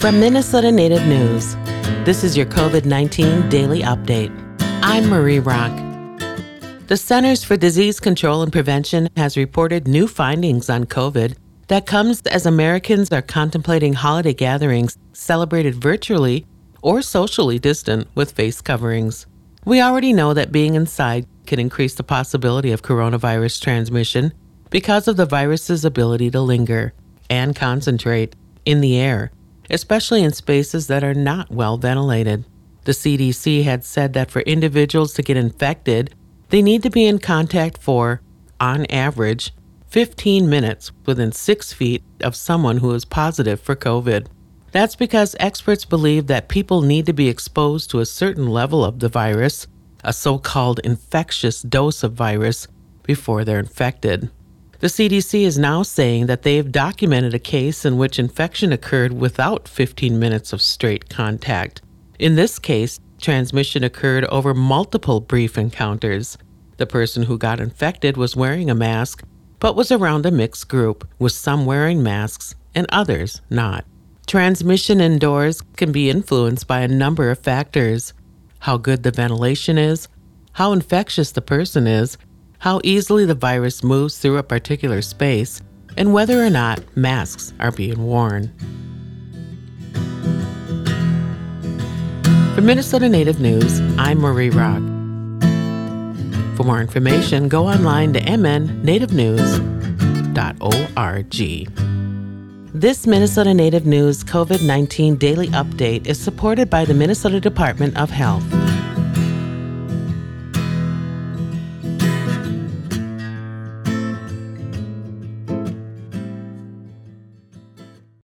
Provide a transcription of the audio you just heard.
From Minnesota Native News, this is your COVID 19 daily update. I'm Marie Rock. The Centers for Disease Control and Prevention has reported new findings on COVID that comes as Americans are contemplating holiday gatherings celebrated virtually or socially distant with face coverings. We already know that being inside can increase the possibility of coronavirus transmission because of the virus's ability to linger and concentrate in the air, especially in spaces that are not well ventilated. The CDC had said that for individuals to get infected, they need to be in contact for, on average, 15 minutes within six feet of someone who is positive for COVID. That's because experts believe that people need to be exposed to a certain level of the virus, a so called infectious dose of virus, before they're infected. The CDC is now saying that they have documented a case in which infection occurred without 15 minutes of straight contact. In this case, transmission occurred over multiple brief encounters. The person who got infected was wearing a mask, but was around a mixed group, with some wearing masks and others not. Transmission indoors can be influenced by a number of factors how good the ventilation is, how infectious the person is, how easily the virus moves through a particular space, and whether or not masks are being worn. For Minnesota Native News, I'm Marie Rock. For more information, go online to mnnativenews.org. This Minnesota Native News COVID 19 daily update is supported by the Minnesota Department of Health.